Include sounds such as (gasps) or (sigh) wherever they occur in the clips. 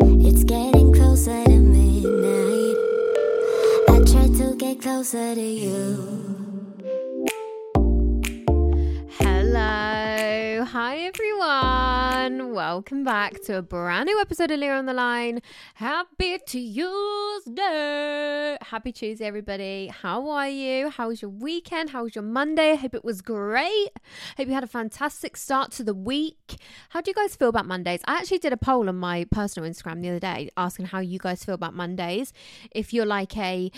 It's getting closer to midnight. I try to get closer to you. Hi, everyone. Welcome back to a brand new episode of Leah on the Line. Happy Tuesday. Happy Tuesday, everybody. How are you? How was your weekend? How was your Monday? I hope it was great. Hope you had a fantastic start to the week. How do you guys feel about Mondays? I actually did a poll on my personal Instagram the other day asking how you guys feel about Mondays. If you're like a,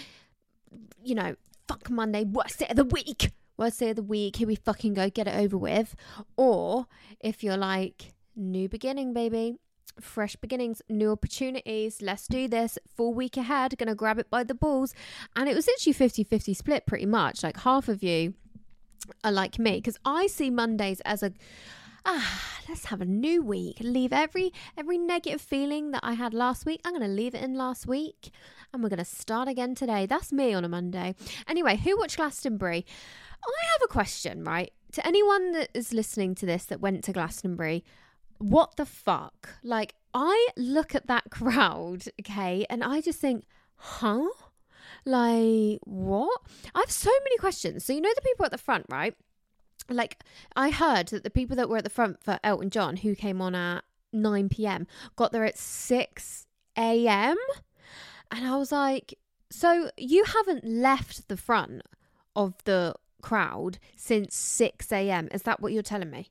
you know, fuck Monday, worst day of the week worst day of the week, here we fucking go, get it over with. Or if you're like, new beginning, baby, fresh beginnings, new opportunities, let's do this, full week ahead, gonna grab it by the balls. And it was literally 50 50 split pretty much. Like half of you are like me, because I see Mondays as a ah let's have a new week. Leave every every negative feeling that i had last week i'm going to leave it in last week. And we're going to start again today. That's me on a monday. Anyway who watched glastonbury I have a question, right? To anyone that is listening to this that went to Glastonbury, what the fuck? Like, I look at that (laughs) crowd, okay, and I just think, huh? Like, what? I have so many questions. So, you know, the people at the front, right? Like, I heard that the people that were at the front for Elton John, who came on at 9 p.m., got there at 6 a.m. And I was like, so you haven't left the front of the crowd since 6 a.m. Is that what you're telling me?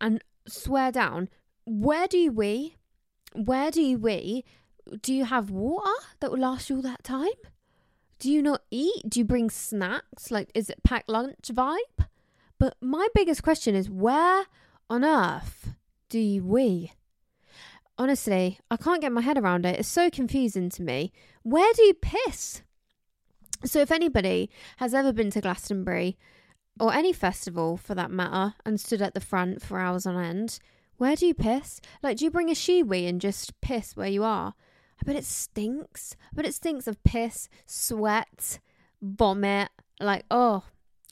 And swear down, where do wee? Where do wee? Do you have water that will last you all that time? Do you not eat? Do you bring snacks? Like, is it packed lunch vibe? But my biggest question is where on earth do you wee? Honestly, I can't get my head around it. It's so confusing to me. Where do you piss? So, if anybody has ever been to Glastonbury or any festival for that matter and stood at the front for hours on end, where do you piss? Like, do you bring a Shewee and just piss where you are? I bet it stinks. But it stinks of piss, sweat, vomit. Like, oh,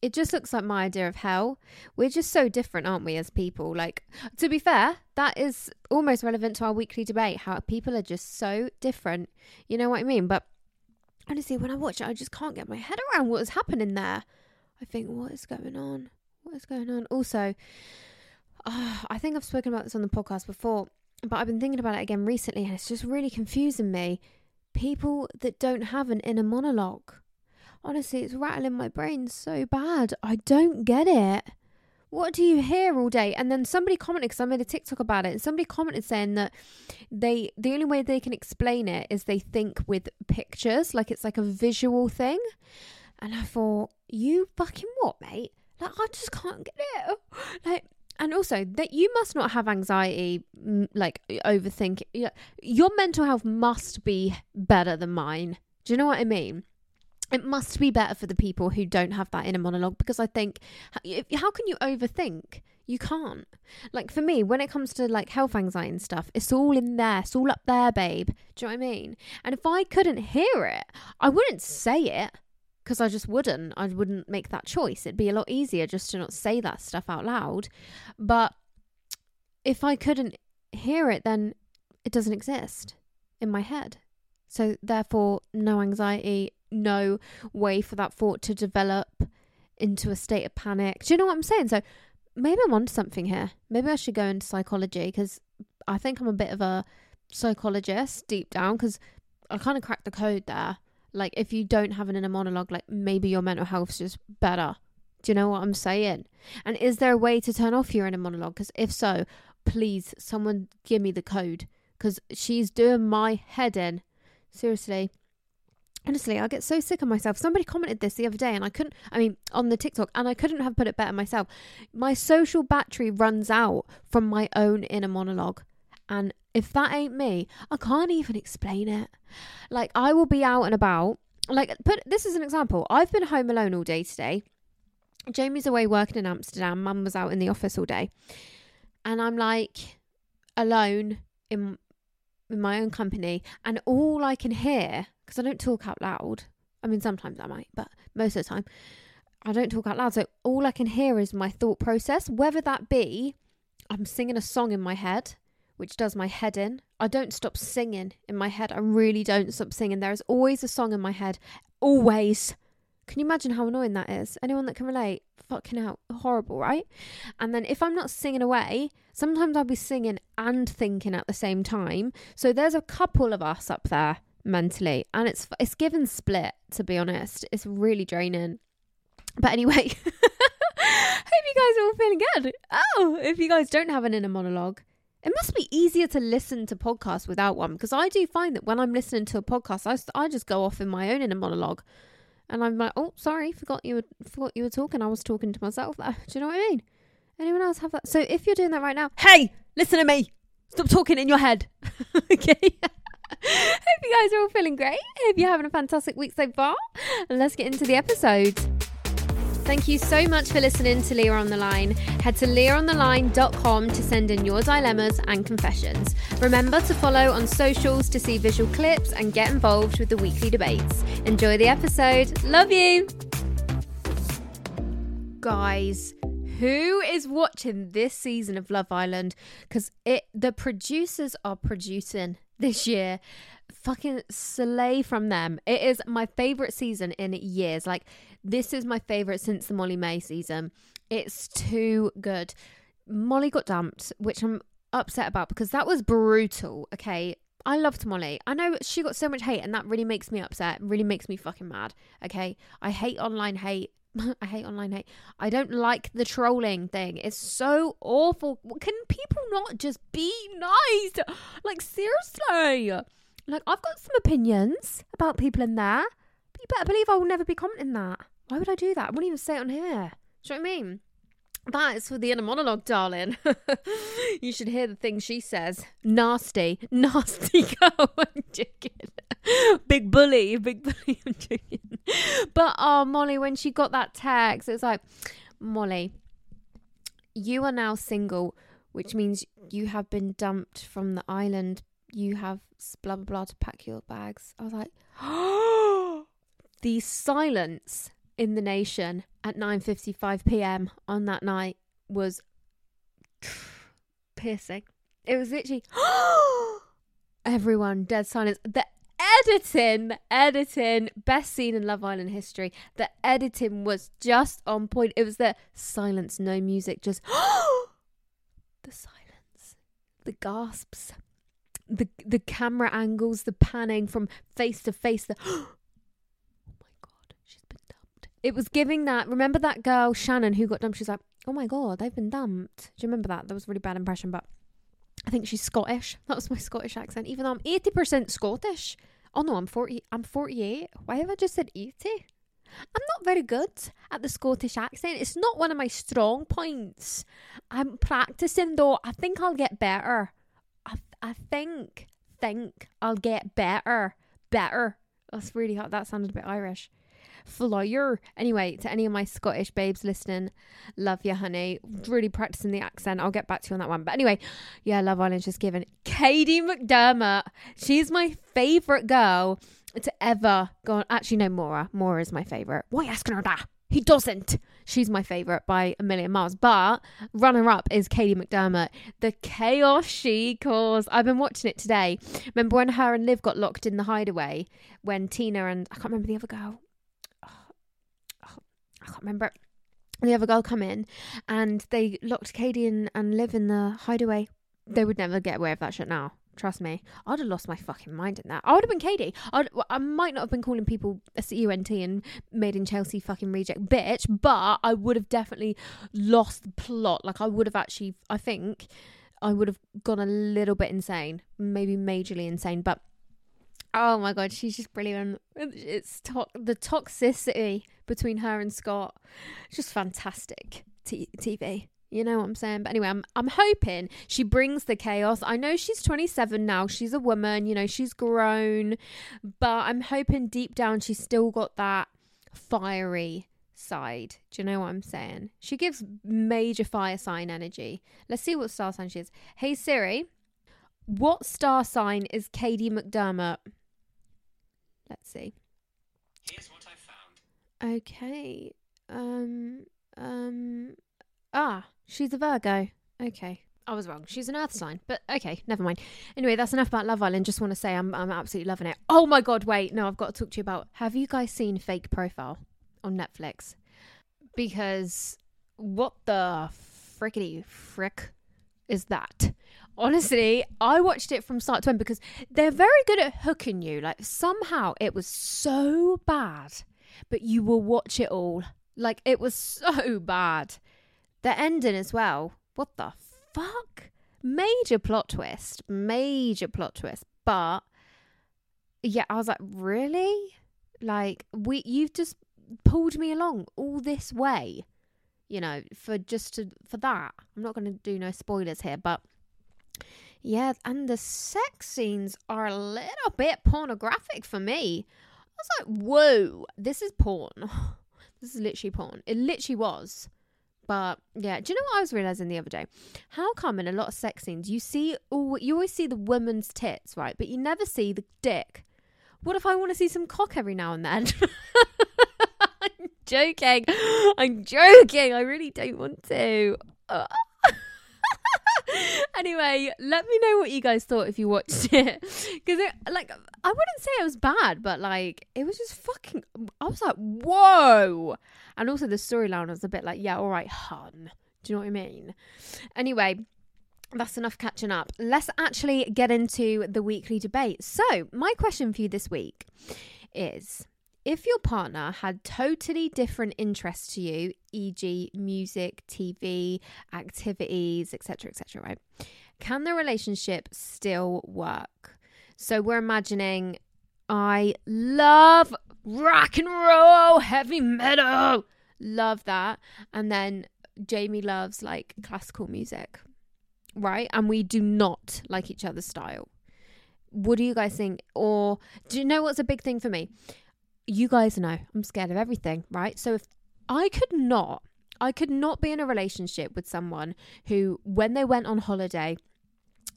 it just looks like my idea of hell. We're just so different, aren't we, as people? Like, to be fair, that is almost relevant to our weekly debate how people are just so different. You know what I mean? But honestly, when I watch it, I just can't get my head around what is happening there. I think, what is going on? What is going on? Also, (sighs) I think I've spoken about this on the podcast before, but I've been thinking about it again recently, and it's just really confusing me. People that don't have an inner monologue. Honestly, it's rattling my brain so bad. I don't get it. What do you hear all day? And then somebody commented because I made a TikTok about it, and somebody commented saying that they the only way they can explain it is they think with pictures, like it's like a visual thing. And I thought, you fucking what, mate? Like I just can't get it. (laughs) Like and also that you must not have anxiety mm, like overthinking your mental health must be better than mine do you know what i mean it must be better for the people who don't have that inner monologue because I think how can you overthink? You can't. Like for me, when it comes to like health anxiety and stuff, it's all in there. It's all up there, babe. Do you know what I mean? And if I couldn't hear it, I wouldn't say it because I just wouldn't. I wouldn't make that choice. It'd be a lot easier just to not say that stuff out loud. But if I couldn't hear it, then it doesn't exist in my head. So therefore, no anxiety, no way for that thought to develop into a state of panic. Do you know what I'm saying? So maybe I'm onto something here. Maybe I should go into psychology because I think I'm a bit of a psychologist deep down because I kind of cracked the code there. Like, if you don't have an inner monologue, like maybe your mental health's just better. Do you know what I'm saying? And is there a way to turn off your inner monologue? Because if so, please, someone give me the code because she's doing my head in. Seriously. Honestly, I get so sick of myself. Somebody commented this the other day, and I couldn't, I mean, on the TikTok, and I couldn't have put it better myself. My social battery runs out from my own inner monologue. And if that ain't me, I can't even explain it. Like, I will be out and about. Like, put this is an example. I've been home alone all day today. Jamie's away working in Amsterdam. Mum was out in the office all day. And I'm like alone in in my own company and all I can hear because I don't talk out loud. I mean sometimes I might, but most of the time I don't talk out loud. So all I can hear is my thought process, whether that be I'm singing a song in my head, which does my head in. I don't stop singing in my head. I really don't stop singing. There is always a song in my head. Always. Can you imagine how annoying that is? Anyone that can relate? Fucking out. Horrible, right? And then if I'm not singing away, sometimes I'll be singing and thinking at the same time. So there's a couple of us up there mentally, and it's it's given split, to be honest. It's really draining. But anyway, (laughs) hope you guys are all feeling good. Oh, if you guys don't have an inner monologue, it must be easier to listen to podcasts without one because I do find that when I'm listening to a podcast, I, I just go off in my own inner monologue and I'm like, oh, sorry, forgot you were forgot you were talking. I was talking to myself. (laughs) Do you know what I mean? Anyone else have that? So if you're doing that right now, hey, listen to me. Stop talking in your head. (laughs) okay. Hope you guys are all feeling great. Hope you're having a fantastic week so far. And let's get into the episode. Thank you so much for listening to Leah on the Line. Head to leahontheline.com to send in your dilemmas and confessions. Remember to follow on socials to see visual clips and get involved with the weekly debates. Enjoy the episode. Love you. Guys, who is watching this season of Love Island? Because it the producers are producing this year. Fucking slay from them. It is my favorite season in years. Like this is my favorite since the Molly-Mae season. It's too good. Molly got dumped, which I'm upset about because that was brutal. Okay. I loved Molly. I know she got so much hate and that really makes me upset. Really makes me fucking mad. Okay. I hate online hate. (laughs) I hate online hate. I don't like the trolling thing. It's so awful. Can people not just be nice? Like, seriously. Like, I've got some opinions about people in there. But you better believe I will never be commenting that. Why would I do that? I wouldn't even say it on here. Do you know what I mean? That is for the inner monologue, darling. (laughs) you should hear the things she says. Nasty, nasty girl. I'm joking. Big bully, big bully. (laughs) I'm joking. But oh, Molly, when she got that text, it's like, Molly, you are now single, which means you have been dumped from the island. You have blah blah blah to pack your bags. I was like, oh, (gasps) (gasps) the silence in the nation at 9:55 p.m. on that night was piercing. It was literally everyone dead silence. The editing, editing, best scene in Love Island history. The editing was just on point. It was the silence, no music, just the silence, the gasps, the the camera angles, the panning from face to face, the it was giving that. Remember that girl Shannon who got dumped? She's like, oh my god, they've been dumped. Do you remember that? That was a really bad impression, but I think she's Scottish. (laughs) That was my Scottish accent, even though I'm eighty percent Scottish. Oh no, I'm forty. I'm forty-eight. Why have I just said eighty? I'm not very good at the Scottish accent. It's not one of my strong points. I'm practicing though. I think I'll get better. I I think think I'll get better. Better. That's really hard. That sounded a bit Irish flyer. Anyway, to any of my Scottish babes listening, love you, honey. Really practicing the accent. I'll get back to you on that one. But anyway, yeah, Love Island's just given. Katie McDermott, she's my favourite girl to ever go on. Actually, no, Maura. Maura is my favourite. Why asking her that? He doesn't. She's my favourite by a million miles. But runner up is Katie McDermott. The chaos she caused. I've been watching it today. Remember when her and Liv got locked in the hideaway? When Tina and I can't remember the other girl. I can't remember. the other girl come in and they locked Katie and, and Liv in the hideaway. They would never get away with that shit now. Trust me. I'd have lost my fucking mind in that. I would have been Katie. I'd, I might not have been calling people a cunt and made in Chelsea fucking reject bitch, but I would have definitely lost the plot. Like, I would have actually, I think, I would have gone a little bit insane. Maybe majorly insane. But, oh my God, she's just brilliant. It's to- the toxicity between her and Scott. Just fantastic t- TV. You know what I'm saying? But anyway, I'm I'm hoping she brings the chaos. I know she's 27 now. She's a woman, you know, she's grown, but I'm hoping deep down she's still got that fiery side. Do you know what I'm saying? She gives major fire sign energy. Let's see what star sign she is. Hey Siri, what star sign is Katie McDermott? Let's see. Here's what I found. Okay. Um um ah, she's a Virgo. Okay. I was wrong. She's an earth sign. But okay, never mind. Anyway, that's enough about Love Island. Just want to say I'm I'm absolutely loving it. Oh my god, wait. No, I've got to talk to you about Have you guys seen Fake Profile on Netflix? Because what the frickety frick is that? Honestly, I watched it from start to end because they're very good at hooking you. Like somehow it was so bad, but you will watch it all. Like it was so bad. The ending as well. What the fuck? Major plot twist. Major plot twist. But yeah, I was like, really? Like we you've just pulled me along all this way. You know, for just to for that. I'm not gonna do no spoilers here, but yeah, and the sex scenes are a little bit pornographic for me. I was like, whoa, this is porn. (laughs) this is literally porn. It literally was. But yeah, do you know what I was realizing the other day? How come in a lot of sex scenes you see all you always see the woman's tits, right? But you never see the dick. What if I want to see some cock every now and then? (laughs) I'm joking. (gasps) I'm joking. I really don't want to. (laughs) anyway, let me know what you guys thought if you watched (laughs) it. Because, like, I wouldn't say it was bad, but, like, it was just fucking. I was like, whoa. And also, the storyline was a bit like, yeah, all right, hun. Do you know what I mean? Anyway, that's enough catching up. Let's actually get into the weekly debate. So, my question for you this week is if your partner had totally different interests to you, e.g., music, TV, activities, etc., etc., right? Can the relationship still work? So we're imagining I love rock and roll, heavy metal, love that, and then Jamie loves like classical music, right? And we do not like each other's style. What do you guys think? Or do you know what's a big thing for me? You guys know I'm scared of everything, right? So if I could not, I could not be in a relationship with someone who, when they went on holiday,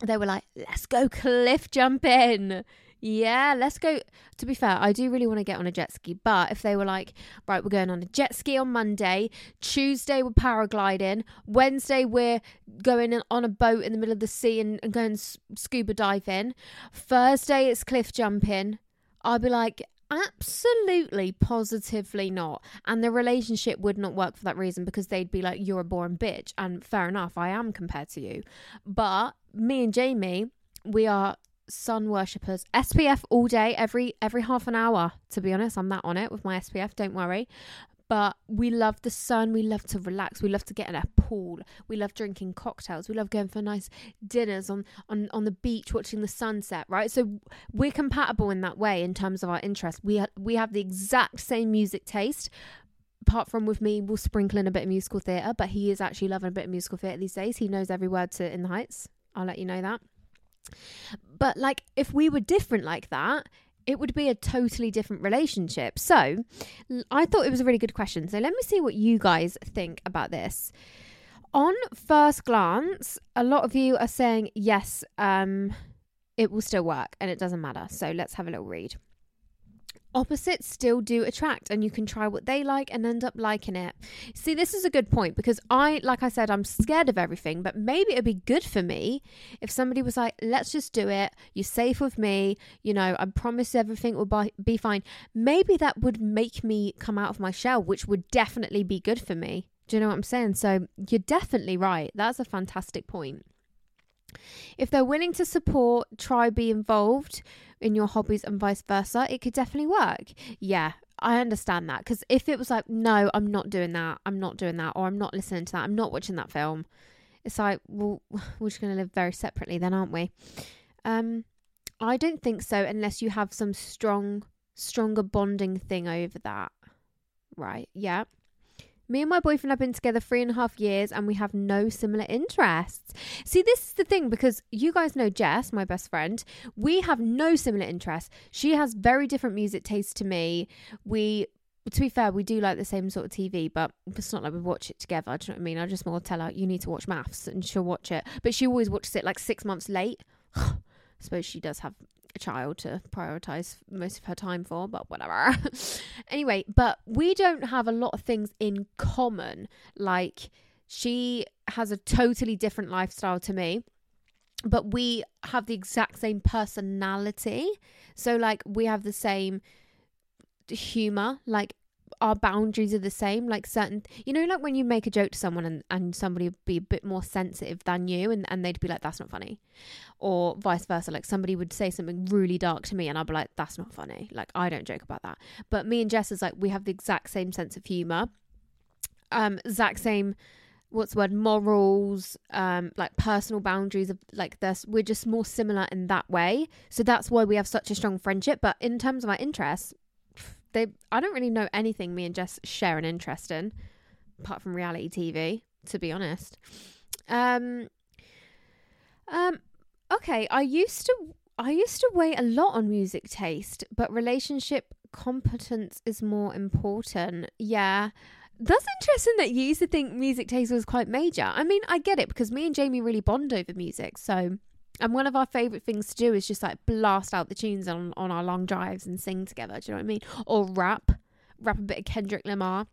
they were like, let's go cliff jumping. Yeah, let's go. To be fair, I do really want to get on a jet ski, but if they were like, right, we're going on a jet ski on Monday, Tuesday we're paragliding, Wednesday we're going on a boat in the middle of the sea and, and going scuba diving, Thursday it's cliff jumping, I'd be like, Absolutely, positively not. And the relationship would not work for that reason because they'd be like, you're a boring bitch. And fair enough, I am compared to you. But me and Jamie, we are sun worshippers. SPF all day, every every half an hour. To be honest, I'm that on it with my SPF. Don't worry but we love the sun. We love to relax. We love to get in a pool. We love drinking cocktails. We love going for nice dinners on, on, on the beach, watching the sunset, right? So we're compatible in that way in terms of our interests. We, ha- we have the exact same music taste. Apart from with me, we'll sprinkle in a bit of musical theatre, but he is actually loving a bit of musical theatre these days. He knows every word to In the Heights. I'll let you know that. But like, if we were different like that, it would be a totally different relationship. So I thought it was a really good question. So let me see what you guys think about this. On first glance, a lot of you are saying yes, um, it will still work and it doesn't matter. So let's have a little read opposites still do attract and you can try what they like and end up liking it. See, this is a good point because I, like I said, I'm scared of everything, but maybe it'd be good for me if somebody was like, let's just do it. You're safe with me. You know, I promise everything will be fine. Maybe that would make me come out of my shell, which would definitely be good for me. Do you know what I'm saying? So you're definitely right. That's a fantastic point. If they're willing to support, try be involved in your hobbies and vice versa, it could definitely work. Yeah, I understand that because if it was like, no, I'm not doing that, I'm not doing that, or I'm not listening to that, I'm not watching that film, it's like, well, (sighs) we're just going to live very separately then, aren't we? Um, I don't think so unless you have some strong, stronger bonding thing over that. Right? Yeah. Me and my boyfriend have been together three and a half years and we have no similar interests. See, this is the thing because you guys know Jess, my best friend. We have no similar interests. She has very different music tastes to me. We to be fair, we do like the same sort of TV, but it's not like we watch it together. Do you know what I mean? I just more tell her, you need to watch maths, and she'll watch it. But she always watches it like six months late. (sighs) I suppose she does have a child to prioritize most of her time for, but whatever. (laughs) anyway, but we don't have a lot of things in common. Like, she has a totally different lifestyle to me but we have the exact same personality. So, like, we have the same humor. Like, our boundaries are the same. Like certain, you know, like when you make a joke to someone and, and somebody would be a bit more sensitive than you and, and they'd be like, that's not funny. Or vice versa. Like somebody would say something really dark to me and I'd be like, that's not funny. Like I don't joke about that. But me and Jess is like, we have the exact same sense of humor. Um, exact same what's the word morals um like personal boundaries of like this we're just more similar in that way so that's why we have such a strong friendship but in terms of our interests they I don't really know anything me and Jess share an interest in, apart from reality TV, to be honest. Um um okay, I used to I used to weigh a lot on music taste, but relationship competence is more important. Yeah. That's interesting that you used to think music taste was quite major. I mean, I get it because me and Jamie really bond over music. So and one of our favourite things to do is just like blast out the tunes on, on our long drives and sing together. Do you know what I mean? Or rap, rap a bit of Kendrick Lamar.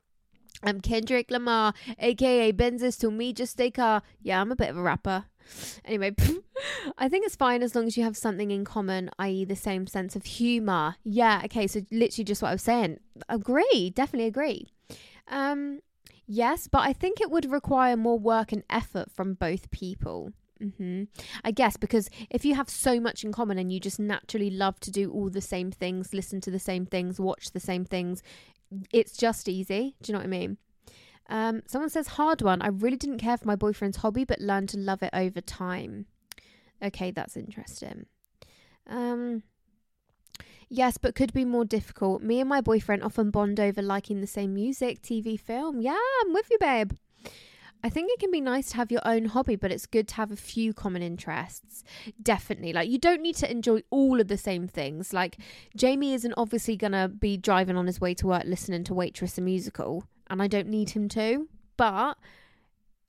I'm Kendrick Lamar, aka Benzes to me just a car. Yeah, I'm a bit of a rapper. Anyway, (laughs) I think it's fine as long as you have something in common, i.e., the same sense of humor. Yeah, okay, so literally just what I was saying. Agree, definitely agree. Um, yes, but I think it would require more work and effort from both people. Mm-hmm. I guess because if you have so much in common and you just naturally love to do all the same things, listen to the same things, watch the same things, it's just easy. Do you know what I mean? Um, someone says hard one. I really didn't care for my boyfriend's hobby, but learned to love it over time. Okay, that's interesting. Um, yes, but could be more difficult. Me and my boyfriend often bond over liking the same music, TV, film. Yeah, I'm with you, babe. I think it can be nice to have your own hobby, but it's good to have a few common interests. Definitely. Like, you don't need to enjoy all of the same things. Like, Jamie isn't obviously going to be driving on his way to work listening to Waitress a musical, and I don't need him to. But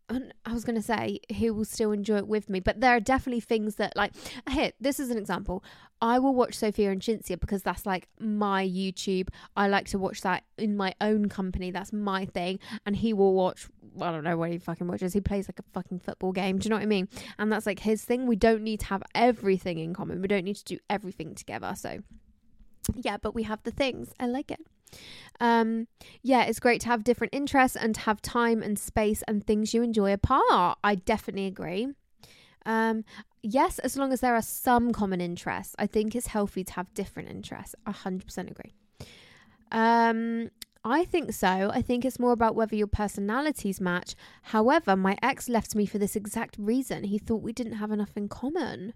I was going to say he will still enjoy it with me, but there are definitely things that like here. This is an example. I will watch Sophia and Cinzia because that's like my YouTube. I like to watch that in my own company. That's my thing. And he will watch. I don't know what he fucking watches. He plays like a fucking football game. Do you know what I mean? And that's like his thing. We don't need to have everything in common. We don't need to do everything together. So yeah, but we have the things. I like it. Um, yeah, it's great to have different interests and to have time and space and things you enjoy apart. I definitely agree. Um, yes, as long as there are some common interests, I think it's healthy to have different interests. I 100% agree. Um, I think so. I think it's more about whether your personalities match. However, my ex left me for this exact reason. He thought we didn't have enough in common.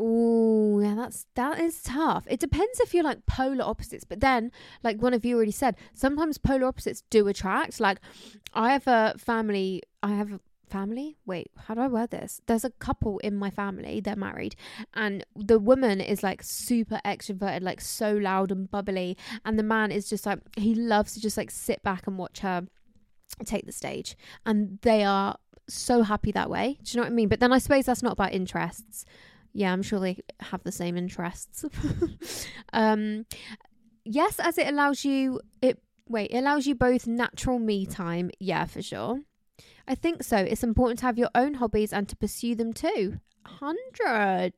Oh, yeah, that's that is tough. It depends if you're like polar opposites, but then, like one of you already said, sometimes polar opposites do attract. Like, I have a family. I have a family. Wait, how do I word this? There's a couple in my family. They're married, and the woman is like super extroverted, like so loud and bubbly, and the man is just like he loves to just like sit back and watch her take the stage, and they are so happy that way. Do you know what I mean? But then I suppose that's not about interests yeah, I'm sure they have the same interests. (laughs) um, yes, as it allows you it wait, it allows you both natural me time. Yeah, for sure. I think so. It's important to have your own hobbies and to pursue them too. 100.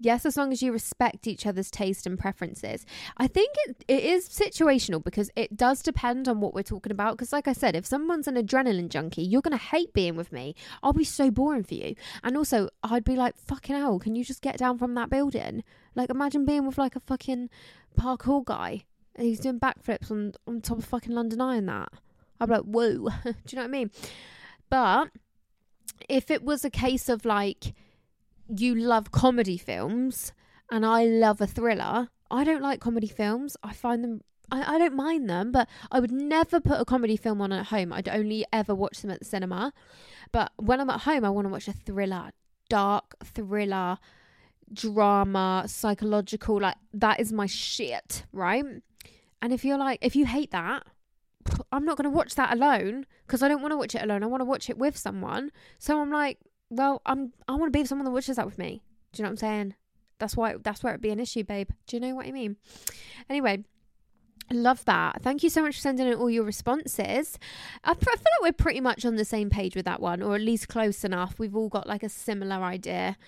Yes, as long as you respect each other's taste and preferences. I think it, it is situational because it does depend on what we're talking about. Because, like I said, if someone's an adrenaline junkie, you're going to hate being with me. I'll be so boring for you. And also, I'd be like, fucking hell, can you just get down from that building? Like, imagine being with like a fucking parkour guy and he's doing backflips on, on top of fucking London Eye and that. I'd be like, whoa. (laughs) Do you know what I mean? But if it was a case of like, you love comedy films and I love a thriller. I don't like comedy films. I find them I, I don't mind them, but I would never put a comedy film on at home. I'd only ever watch them at the cinema. But when I'm at home, I want to watch a thriller, dark thriller, drama, psychological. Like, that is my shit, right? And if you're like, if you hate that, I'm not going to watch that alone because I don't want to watch it alone. I want to watch it with someone. So I'm like, well, I'm I want to be someone that watches that with me. Do you know what I'm saying? That's why that's where it'd be an issue, babe. Do you know what I mean? Anyway, Love that. Thank you so much for sending in all your responses. I, feel like we're pretty much on the same page with that one, or at least close enough. We've all got like a similar idea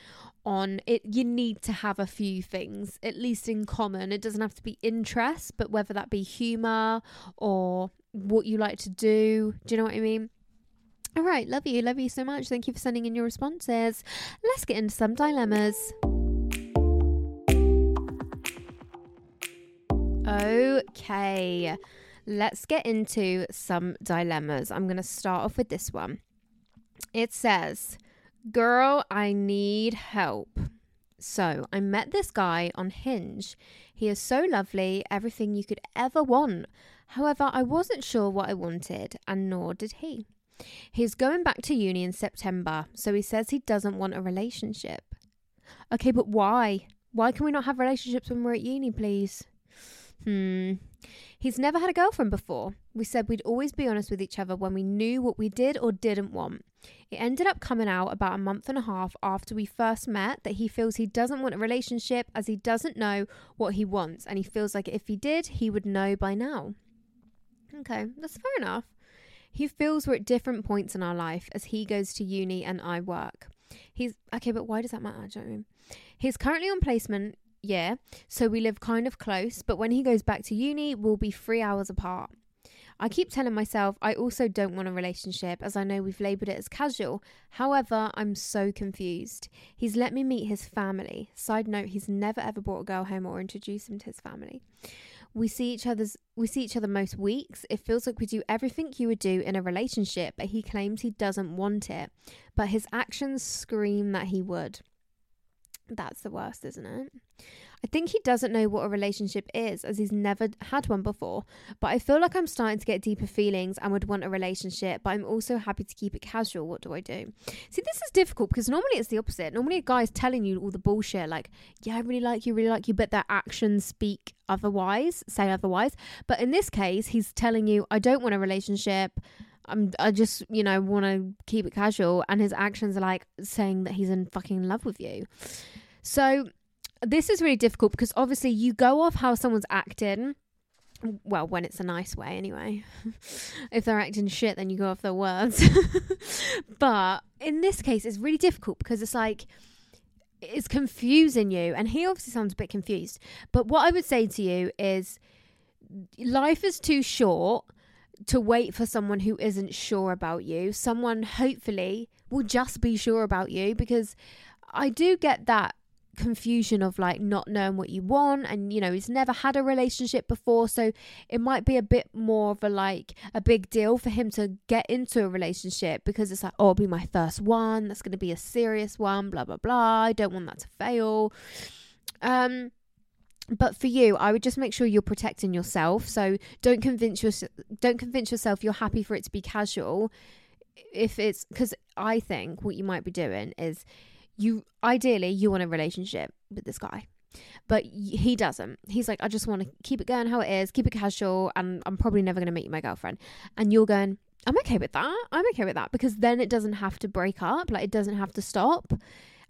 on it. You need to have a few things, at least in common. It doesn't have to be interest, but whether that be humor or what you like to do. Do you know what I mean? All right, love you, love you so much. Thank you for sending in your responses. Let's get into some dilemmas. Okay, let's get into some dilemmas. I'm going to start off with this one. It says, Girl, I need help. So, I met this guy on Hinge. He is so lovely, everything you could ever want. However, I wasn't sure what I wanted, and nor did he. He's going back to uni in September, so he says he doesn't want a relationship. Okay, but why? Why can we not have relationships when we're at uni, please? Hmm. He's never had a girlfriend before. We said we'd always be honest with each other when we knew what we did or didn't want. It ended up coming out about a month and a half after we first met that he feels he doesn't want a relationship as he doesn't know what he wants and he feels like if he did, he would know by now. Okay, that's fair enough. He feels we're at different points in our life as he goes to uni and I work. He's okay, but why does that matter? Do you know? He's currently on placement, yeah, so we live kind of close, but when he goes back to uni, we'll be three hours apart. I keep telling myself I also don't want a relationship as I know we've labelled it as casual. However, I'm so confused. He's let me meet his family. Side note, he's never ever brought a girl home or introduced him to his family. We see each other's we see each other most weeks. It feels like we do everything you would do in a relationship, but he claims he doesn't want it. But his actions scream that he would. That's the worst, isn't it? I think he doesn't know what a relationship is as he's never had one before. But I feel like I'm starting to get deeper feelings and would want a relationship, but I'm also happy to keep it casual. What do I do? See, this is difficult because normally it's the opposite. Normally a guy's telling you all the bullshit, like, yeah, I really like you, really like you, but their actions speak otherwise, say otherwise. But in this case, he's telling you, I don't want a relationship. I'm, I just, you know, want to keep it casual. And his actions are like saying that he's in fucking love with you. So this is really difficult because obviously you go off how someone's acting. Well, when it's a nice way, anyway. (laughs) if they're acting shit, then you go off their words. (laughs) but in this case, it's really difficult because it's like, it's confusing you. And he obviously sounds a bit confused. But what I would say to you is life is too short to wait for someone who isn't sure about you. Someone hopefully will just be sure about you because I do get that confusion of like not knowing what you want and you know he's never had a relationship before so it might be a bit more of a like a big deal for him to get into a relationship because it's like oh it'll be my first one that's going to be a serious one blah blah blah i don't want that to fail. Um but for you i would just make sure you're protecting yourself so don't convince yourself don't convince yourself you're happy for it to be casual. If it's because i think what you might be doing is you ideally you want a relationship with this guy but he doesn't. He's like i just want to keep it going how it is keep it casual and i'm probably never going to meet my girlfriend. And you're going i'm okay with that. I'm okay with that because then it doesn't have to break up like it doesn't have to stop.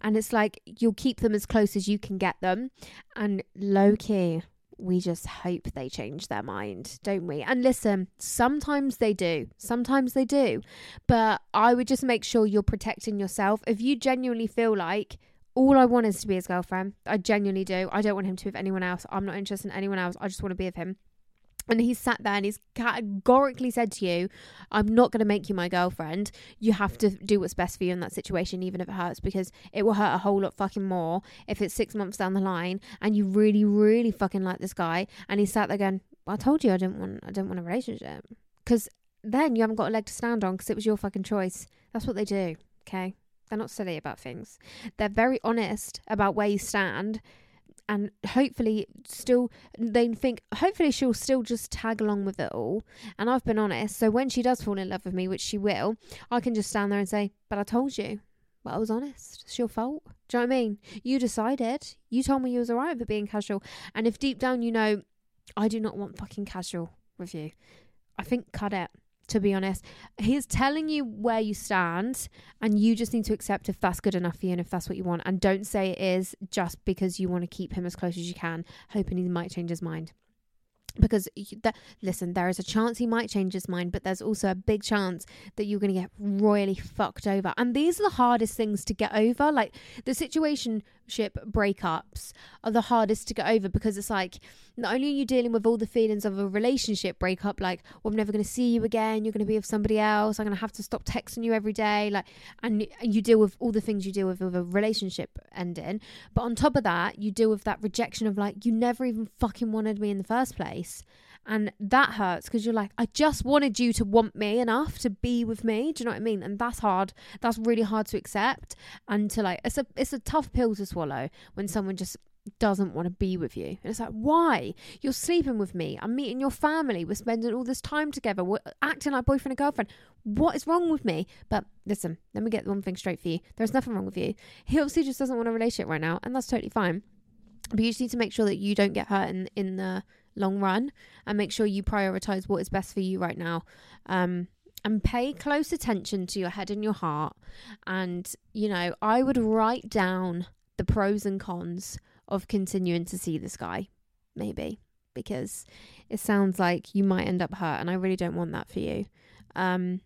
And it's like you'll keep them as close as you can get them. And low key we just hope they change their mind, don't we? And listen, sometimes they do. Sometimes they do. But I would just make sure you're protecting yourself. If you genuinely feel like all I want is to be his girlfriend, I genuinely do. I don't want him to be with anyone else. I'm not interested in anyone else. I just want to be with him and he's sat there and he's categorically said to you, I'm not going to make you my girlfriend. You have to do what's best for you in that situation, even if it hurts, because it will hurt a whole lot fucking more if it's six months down the line and you really, really fucking like this guy. And he's sat there going, I told you I didn't want, I didn't want a relationship. Because then you haven't got a leg to stand on because it was your fucking choice. That's what they do, okay? They're not silly about things. They're very honest about where you stand and hopefully still they think hopefully she'll still just tag along with it all. And i've been honest so when she does fall in love with me which she will i can just stand there and say but i told you but i was honest. It's your fault. Do you know what i mean? You decided. You told me you was alright with being casual. And if deep down you know i do not want fucking casual with you i think cut it to be honest. He's telling you where you stand, and you just need to accept if that's good enough for you and if that's what you want. And don't say it is just because you want to keep him as close as you can, hoping he might change his mind because that, listen there is a chance he might change his mind but there's also a big chance that you're going to get royally fucked over and these are the hardest things to get over like the situation ship breakups are the hardest to get over because it's like not only are you dealing with all the feelings of a relationship breakup like well, I'm never going to see you again you're going to be with somebody else I'm going to have to stop texting you every day like and, and you deal with all the things you deal with with a relationship ending. But on top of that you deal with that rejection of like you never even fucking wanted me in the first place and that hurts because you're like, I just wanted you to want me enough to be with me. Do you know what I mean? And that's hard. That's really hard to accept. And to like, it's a it's a tough pill to swallow when someone just doesn't want to be with you. And it's like, why? You're sleeping with me. I'm meeting your family. We're spending all this time together. We're acting like boyfriend and girlfriend. What is wrong with me? But listen, let me get one thing straight for you. There's nothing wrong with you. He obviously just doesn't want a relationship right now, and that's totally fine. But you just need to make sure that you don't get hurt in in the long run and make sure you prioritize what is best for you right now. Um, and pay close attention to your head and your heart. And, you know, I would write down the pros and cons of continuing to see this guy, maybe, because it sounds like you might end up hurt. And I really don't want that for you. Um,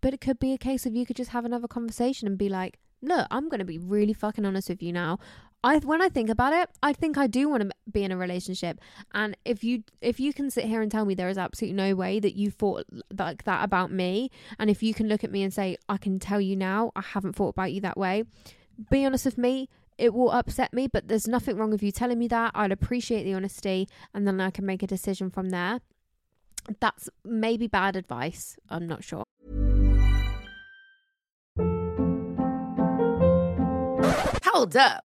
but it could be a case of you could just have another conversation and be like, look, I'm going to be really fucking honest with you now. I when I think about it, I think I do want to be in a relationship. And if you if you can sit here and tell me there is absolutely no way that you thought like that about me, and if you can look at me and say I can tell you now I haven't thought about you that way, be honest with me. It will upset me, but there's nothing wrong with you telling me that. I'd appreciate the honesty, and then I can make a decision from there. That's maybe bad advice. I'm not sure. Hold up.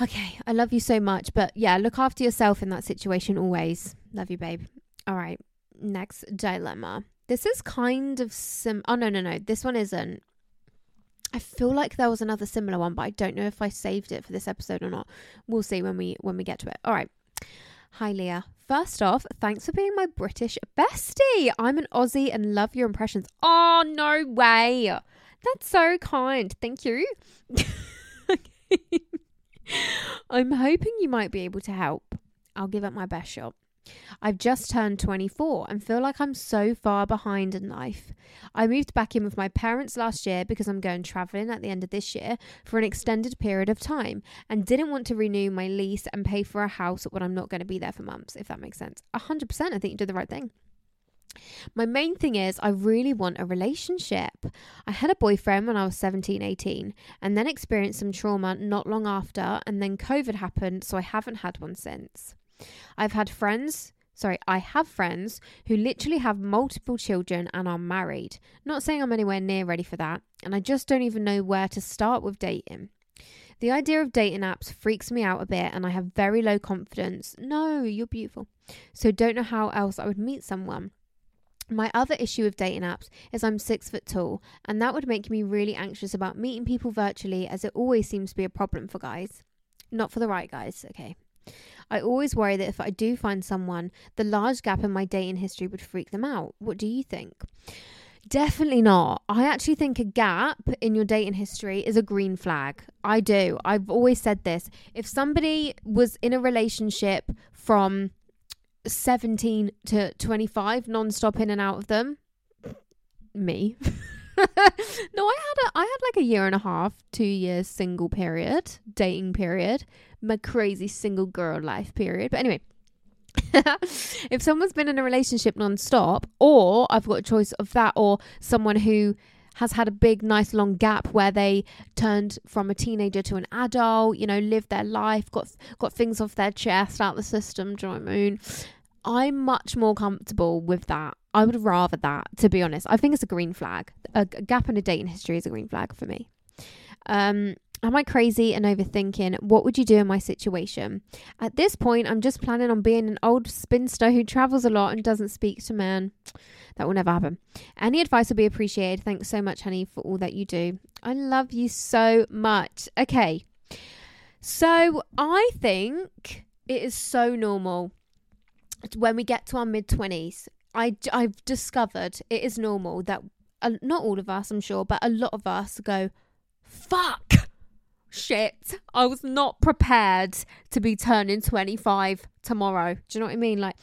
Okay, I love you so much. But yeah, look after yourself in that situation always. Love you, babe. All right, next dilemma. This is kind of sim. Oh, no, no, no. This one isn't. I feel like there was another similar one, but I don't know if I saved it for this episode or not. We'll see when we when we get to it. All right. Hi Leah. First off, thanks for being my British bestie. I'm an Aussie and love your impressions. Oh no way. That's so kind. Thank you. (laughs) I'm hoping you might be able to help. I'll give it my best shot. I've just turned 24 and feel like I'm so far behind in life. I moved back in with my parents last year because I'm going travelling at the end of this year for an extended period of time and didn't want to renew my lease and pay for a house when I'm not going to be there for months, if that makes sense. 100%, I think you did the right thing. My main thing is, I really want a relationship. I had a boyfriend when I was 17, 18, and then experienced some trauma not long after, and then COVID happened, so I haven't had one since. I've had friends, sorry, I have friends who literally have multiple children and are married. Not saying I'm anywhere near ready for that, and I just don't even know where to start with dating. The idea of dating apps freaks me out a bit, and I have very low confidence. No, you're beautiful. So, don't know how else I would meet someone. My other issue with dating apps is I'm six foot tall, and that would make me really anxious about meeting people virtually, as it always seems to be a problem for guys. Not for the right guys, okay. I always worry that if I do find someone, the large gap in my dating history would freak them out. What do you think? Definitely not. I actually think a gap in your dating history is a green flag. I do. I've always said this. If somebody was in a relationship from 17 to 25 non-stop in and out of them. Me. (laughs) No i had a i had like a year and a half two years single period dating period my crazy single girl life period. But anyway (laughs) if someone's been in a relationship non-stop or i've got a choice of that or someone who has had a big nice long gap where they turned from a teenager to an adult you know lived their life got got things off their chest out the system do you know what i mean I'm much more comfortable with that. I would rather that, to be honest. I think it's a green flag. A, gap in a dating history is a green flag for me. Um, am I crazy and overthinking? What would you do in my situation? At this point, I'm just planning on being an old spinster who travels a lot and doesn't speak to men. That will never happen. Any advice would be appreciated. Thanks so much, honey, for all that you do. I love you so much. Okay. So I think it is so normal when we get to our mid 20s, I, I've discovered it is normal that uh, not all of us, I'm sure, but a lot of us go, fuck, shit, I was not prepared to be turning 25 tomorrow. Do you know what I mean? Like,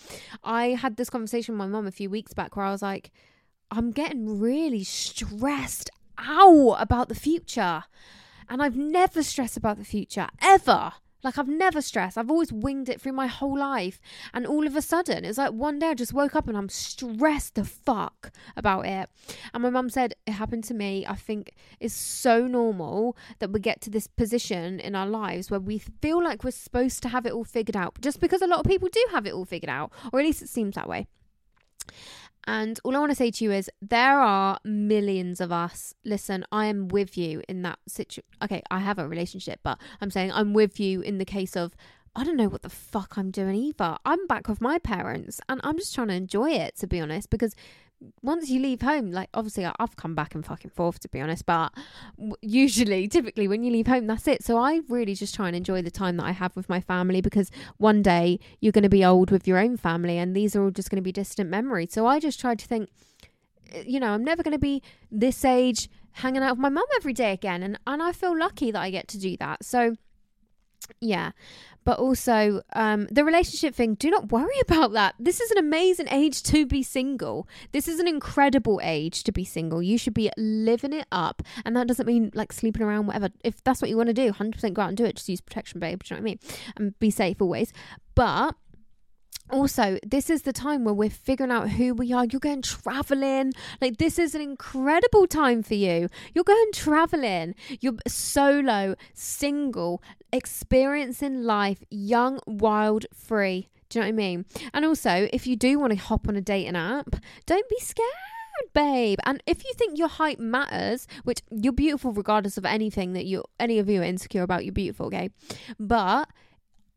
I had this conversation with my mum a few weeks back where I was like, I'm getting really stressed out about the future. And I've never stressed about the future, ever. Like I've never stressed. I've always winged it through my whole life. And all of a sudden, it's like one day I just woke up and I'm stressed the fuck about it. And my mum said it happened to me. I think it's so normal that we get to this position in our lives where we feel like we're supposed to have it all figured out just because a lot of people do have it all figured out, or at least it seems that way. And all I want to say to you is there are millions of us. Listen, I am with you in that situation. Okay, I have a relationship, but I'm saying I'm with you in the case of I don't know what the fuck I'm doing either. I'm back with my parents and I'm just trying to enjoy it, to be honest, because once you leave home, like obviously I've come back and fucking forth to be honest, but usually, (laughs) typically when you leave home, that's it. So I really just try and enjoy the time that I have with my family because one day you're going to be old with your own family and these are all just going to be distant memories. So I just try to think, eh, you know, I'm never going to be this age hanging out with my mum every day again. And, and I feel lucky that I get to do that. So yeah but also um, the relationship thing do not worry (laughs) about that. This is an amazing age to be single. This is an incredible age to be single. You should be living it up and that doesn't mean like sleeping around whatever. If that's what you want to do 100% go out and do it. Just use protection babe do you know what i mean? And be safe always. But also, this is the time where we're figuring out who we are. You're going traveling. Like, this is an incredible time for you. You're going traveling. You're solo, single, experiencing life, young, wild, free. Do you know what I mean? And also, if you do want to hop on a dating app, don't be scared babe. And if you think your height matters, which you're beautiful regardless of anything that you any of you are insecure about, you're beautiful, okay? But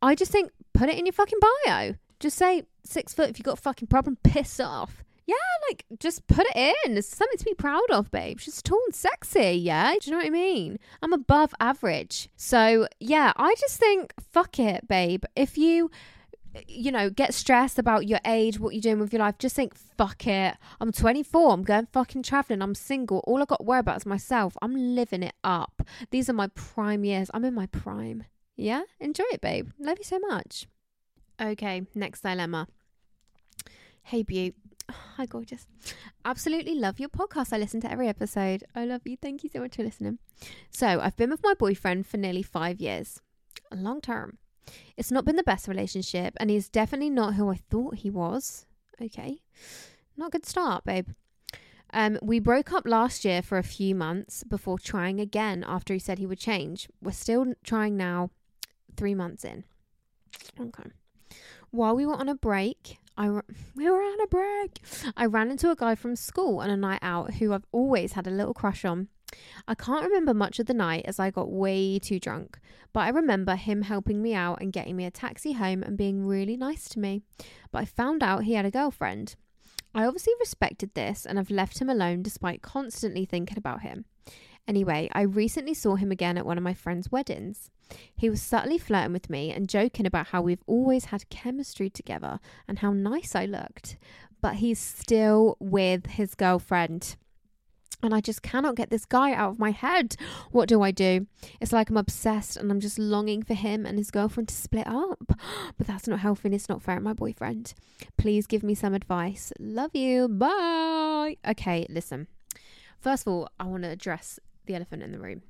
I just think put it in your fucking bio. Just say six foot if you've got a fucking problem, piss off. Yeah, like just put it in. It's something to be proud of, babe. She's tall and sexy, yeah? Do you know what I mean? I'm above average. So yeah, I just think fuck it, babe. If you you know, get stressed about your age, what you're doing with your life, just think, fuck it. I'm 24. I'm going fucking traveling. I'm single. All I got to worry about is myself. I'm living it up. These are my prime years. I'm in my prime. Yeah? Enjoy it, babe. Love you so much. Okay, next dilemma. Hey, Butte. (sighs) Hi, gorgeous. Absolutely love your podcast. I listen to every episode. I love you. Thank you so much for listening. So, I've been with my boyfriend for nearly five years, a long term. It's not been the best relationship, and he's definitely not who I thought he was. Okay. Not a good start, babe. Um, we broke up last year for a few months before trying again after he said he would change. We're still trying now, three months in. Okay. While we were on a break, I (laughs) we were on a break. I ran into a guy from school on a night out who I've always had a little crush on. I can't remember much of the night as I got way too drunk, but I remember him helping me out and getting me a taxi home and being really nice to me. But I found out he had a girlfriend. I obviously respected this and have left him alone despite constantly thinking about him. Anyway, I recently saw him again at one of my friend's weddings. He was subtly flirting with me and joking about how we've always had chemistry together and how nice I looked. But he's still with his girlfriend and I just cannot get this guy out of my head. What do I do? It's like I'm obsessed and I'm just longing for him and his girlfriend to split up. (gasps) But that's not healthy and it's not fair, my boyfriend. Please give me some advice. Love you. Bye. Okay, listen. First of all, I want to address the elephant in the room.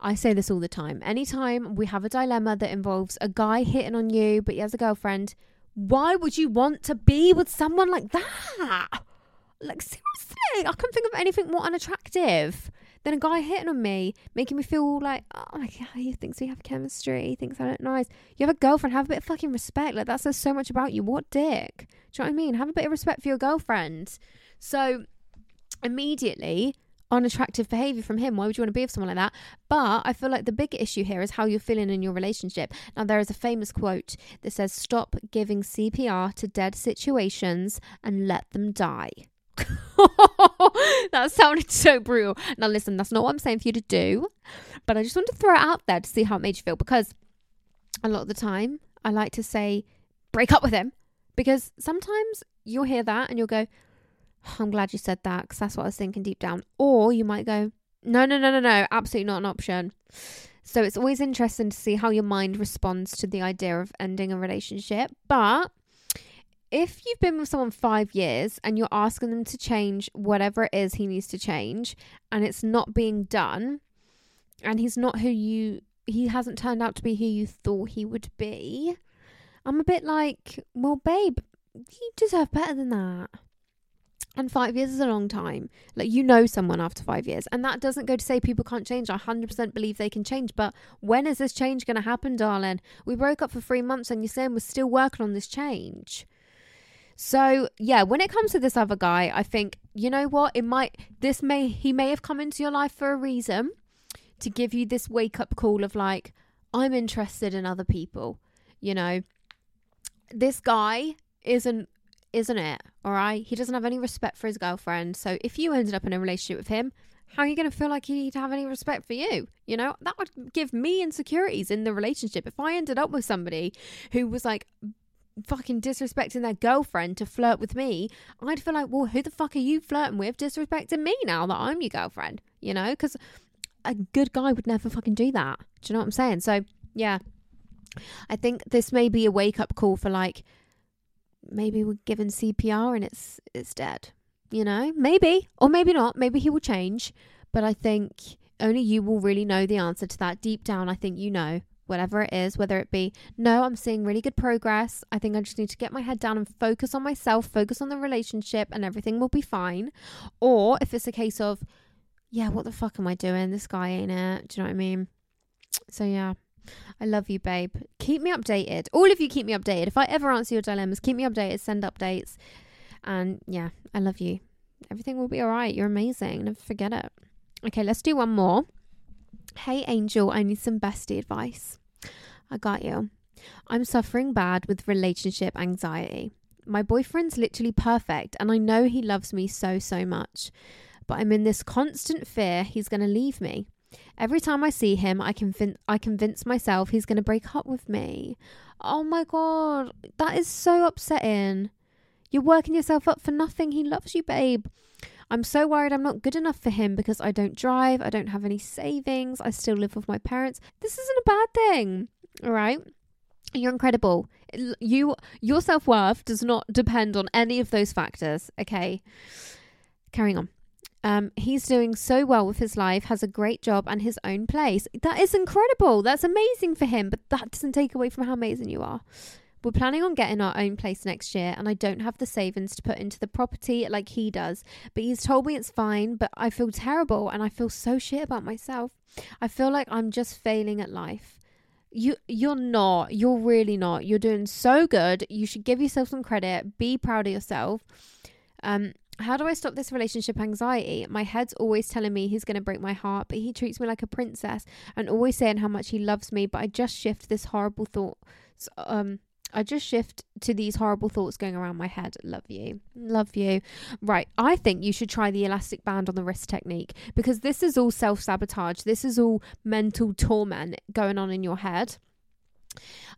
I say this all the time. Anytime we have a dilemma that involves a guy hitting on you, but he has a girlfriend, why would you want to be with someone like that? Like, seriously, I can't think of anything more unattractive than a guy hitting on me, making me feel like, oh my God, he thinks we have chemistry, he thinks I look nice. You have a girlfriend, have a bit of fucking respect. Like, that says so much about you. What dick? Do you know what I mean? Have a bit of respect for your girlfriend. So, immediately, unattractive behavior from him. Why would you want to be with someone like that? But I feel like the big issue here is how you're feeling in your relationship. Now, there is a famous quote that says, Stop giving CPR to dead situations and let them die. (laughs) that sounded so brutal. Now, listen, that's not what I'm saying for you to do, but I just want to throw it out there to see how it made you feel because a lot of the time I like to say, break up with him because sometimes you'll hear that and you'll go, I'm glad you said that because that's what I was thinking deep down. Or you might go, no, no, no, no, no, absolutely not an option. So it's always interesting to see how your mind responds to the idea of ending a relationship. But if you've been with someone five years and you're asking them to change whatever it is he needs to change and it's not being done and he's not who you he hasn't turned out to be who you thought he would be i'm a bit like well babe you deserve better than that and five years is a long time. Like, you know someone after five years. And that doesn't go to say people can't change. I 100% believe they can change. But when is this change going to happen, darling? We broke up for three months and you're saying we're still working on this change. So yeah, when it comes to this other guy, I think you know what it might. This may he may have come into your life for a reason to give you this wake up call of like I'm interested in other people. You know, this guy isn't isn't it? All right, he doesn't have any respect for his girlfriend. So if you ended up in a relationship with him, how are you going to feel like he'd have any respect for you? You know, that would give me insecurities in the relationship. If I ended up with somebody who was like fucking disrespecting their girlfriend to flirt with me, I'd feel like, well, who the fuck are you flirting with disrespecting me now that I'm your girlfriend? You know, because a good guy would never fucking do that. Do you know what I'm saying? So, yeah, I think this may be a wake up call for like, maybe we're given CPR and it's it's dead. You know, maybe or maybe not. Maybe he will change, but I think only you will really know the answer to that. Deep down, I think you know whatever it is, whether it be, no, I'm seeing really good progress. I think I just need to get my head down and focus on myself, focus on the relationship, and everything will be fine. Or if it's a case of, yeah, what the fuck am I doing? This guy ain't it. Do you know what I mean? So, yeah. I love you, babe. Keep me updated. All of you keep me updated. If I ever answer your dilemmas, keep me updated, send updates. And yeah, I love you. Everything will be all right. You're amazing. Never forget it. Okay, let's do one more. Hey, Angel, I need some bestie advice. I got you. I'm suffering bad with relationship anxiety. My boyfriend's literally perfect, and I know he loves me so, so much. But I'm in this constant fear he's going to leave me. Every time I see him, I convince I convince myself he's going to break up with me. Oh my god, that is so upsetting. You're working yourself up for nothing. He loves you, babe. I'm so worried I'm not good enough for him because I don't drive, I don't have any savings, I still live with my parents. This isn't a bad thing, all right? You're incredible. You your self-worth does not depend on any of those factors, okay? Carrying on. Um, he's doing so well with his life, has a great job and his own place. That is incredible. That's amazing for him, but that doesn't take away from how amazing you are. We're planning on getting our own place next year, and I don't have the savings to put into the property like he does. But he's told me it's fine, but I feel terrible and I feel so shit about myself. I feel like I'm just failing at life. You you're not. You're really not. You're doing so good. You should give yourself some credit. Be proud of yourself. Um how do I stop this relationship anxiety? My head's always telling me he's going to break my heart, but he treats me like a princess and always saying how much he loves me, but I just shift this horrible thought um I just shift to these horrible thoughts going around my head. Love you. Love you. Right. I think you should try the elastic band on the wrist technique because this is all self sabotage. This is all mental torment going on in your head.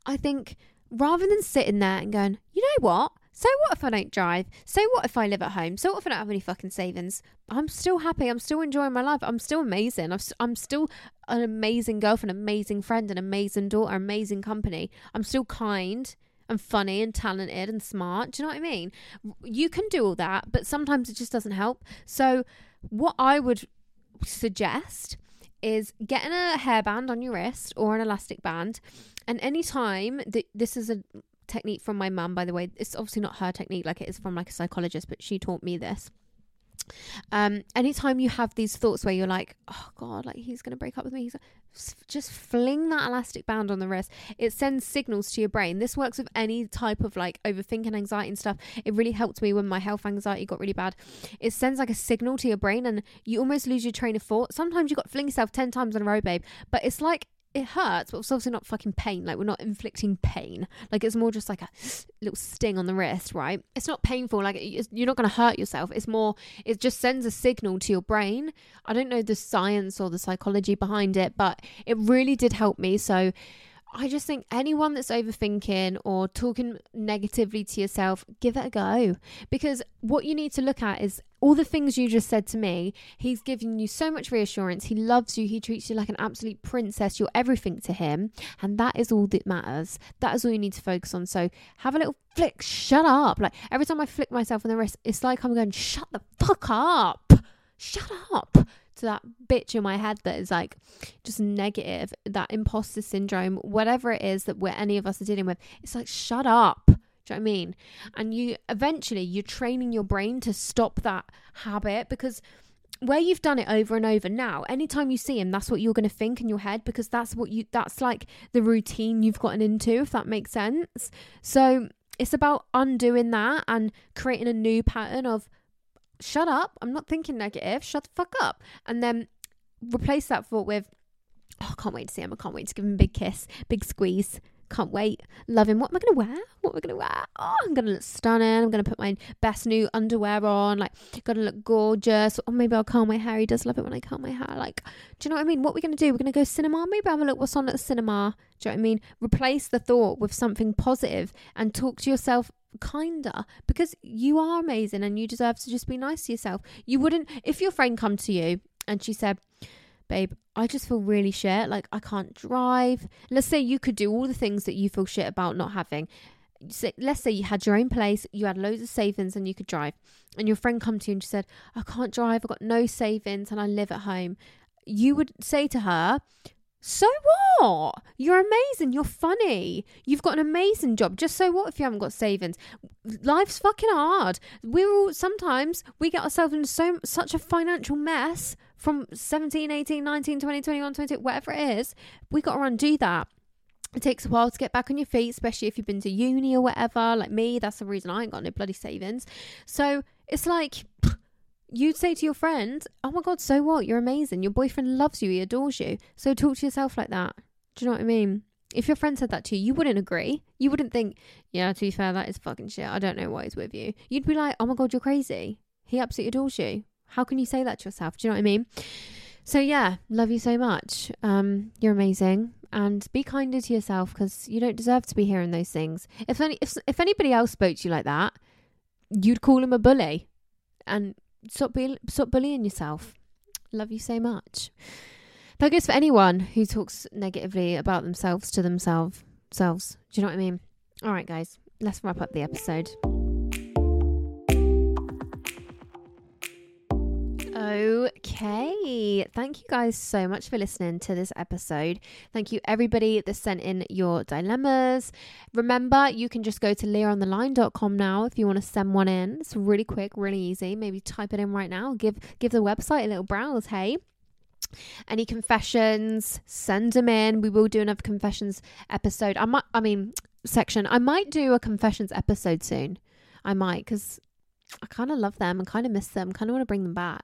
I think rather than sitting there and going, you know what? So what if I don't drive? So what if I live at home? So what if I don't have any fucking savings? I'm still happy. I'm still enjoying my life. I'm still amazing. I'm still an amazing girlfriend, an amazing friend, an amazing daughter, amazing company. I'm still kind and funny and talented and smart. Do you know what I mean? You can do all that, but sometimes it just doesn't help. So what I would suggest is getting a hairband on your wrist or an elastic band and anytime that this is a technique from my mum, by the way. It's obviously not her technique, like it is from like a psychologist, but she taught me this. Um, anytime you have these thoughts where you're like, oh God, like he's going to break up with me, he's just fling that elastic band on the wrist. It sends signals to your brain. This works with any type of like overthinking, anxiety, and stuff. It really helped me when my health anxiety got really bad. It sends like a signal to your brain, and you almost lose your train of thought. Sometimes you got to fling yourself 10 times in a row, babe, but it's like it hurts, but it's obviously not fucking pain. Like we're not inflicting pain. Like it's more just like a (gasps) little sting on the wrist, right? It's not painful. Like you're not going to hurt yourself. It's more. It just sends a signal to your brain. I don't know the science or the psychology behind it, but it really did help me. So I just think anyone that's overthinking or talking negatively to yourself, give it a go. Because what you need to look at is all the things you just said to me. He's giving you so much reassurance. He loves you. He treats you like an absolute princess. You're everything to him. And that is all that matters. That is all you need to focus on. So have a little flick. Shut up. Like every time I flick myself on the wrist, it's like I'm going, shut the fuck up. Shut up to that bitch in my head that is like just negative, that imposter syndrome, whatever it is that we're any of us are dealing with, it's like shut up. Do you know I mean? And you eventually you're training your brain to stop that habit because where you've done it over and over now, anytime you see him, that's what you're going to think in your head because that's what you that's like the routine you've gotten into, if that makes sense. So it's about undoing that and creating a new pattern of shut up. I'm not thinking negative. Shut the fuck up. And then replace that thought with, oh, I can't wait to see him. I can't wait to give him a big kiss, big squeeze. Can't wait. Love him. What am I going to wear? What am I going to wear? Oh, I'm going to look stunning. I'm going to put my best new underwear on. Like, to look gorgeous. Or maybe I'll curl my hair. He does love it when I curl my hair. Like, do you know what I mean? What are we going to do? We're going to go cinema. Maybe have a look what's on at the cinema. Do you know what I mean? Replace the thought with something positive and talk to yourself kinder because you are amazing and you deserve to just be nice to yourself. You wouldn't if your friend come to you and she said, "Babe, I just feel really shit. Like I can't drive." Let's say you could do all the things that you feel shit about not having. let's say you had your own place, you had loads of savings, and you could drive. And your friend come to you and she said, "I can't drive. I've got no savings, and I live at home." You would say to her, So what? You're amazing. You're funny. You've got an amazing job. Just so what if you haven't got savings? Life's fucking hard. We're all sometimes we get ourselves into so such a financial mess from 17, 18, 19, 20, 21, 22, whatever it is. We got to undo that. It takes a while to get back on your feet, especially if you've been to uni or whatever. Like me, that's the reason I ain't got no bloody savings. So it's like you'd say to your friend, Oh my God, so what? You're amazing. Your boyfriend loves you, he adores you. So talk to yourself like that. Do you know what I mean? If your friend said that to you, you wouldn't agree. You wouldn't think, Yeah, to be fair, that is fucking shit. I don't know why he's with you. You'd be like, Oh my God, you're crazy. He absolutely adores you. How can you say that to yourself? Do you know what I mean? So yeah, love you so much. Um, you're amazing, and be kinder to yourself because you don't deserve to be hearing those things. If any, if if anybody else spoke to you like that, you'd call him a bully, and stop being stop bullying yourself. Love you so much. That goes for anyone who talks negatively about themselves to themselves. Selves. Do you know what I mean? All right, guys, let's wrap up the episode. Okay. Thank you guys so much for listening to this episode. Thank you, everybody that sent in your dilemmas. Remember, you can just go to leahontheline.com now if you want to send one in. It's really quick, really easy. Maybe type it in right now. Give give the website a little browse, hey? Any confessions, send them in. We will do another confessions episode. I might, I mean, section. I might do a confessions episode soon. I might because I kind of love them and kind of miss them. Kind of want to bring them back.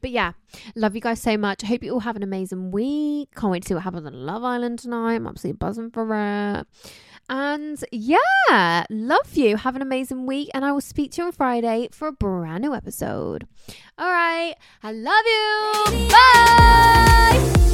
But yeah, love you guys so much. I hope you all have an amazing week. Can't wait to see what happens on Love Island tonight. I'm absolutely buzzing for it. And yeah, love you. Have an amazing week. And I will speak to you on Friday for a brand new episode. All right. I love you. Bye.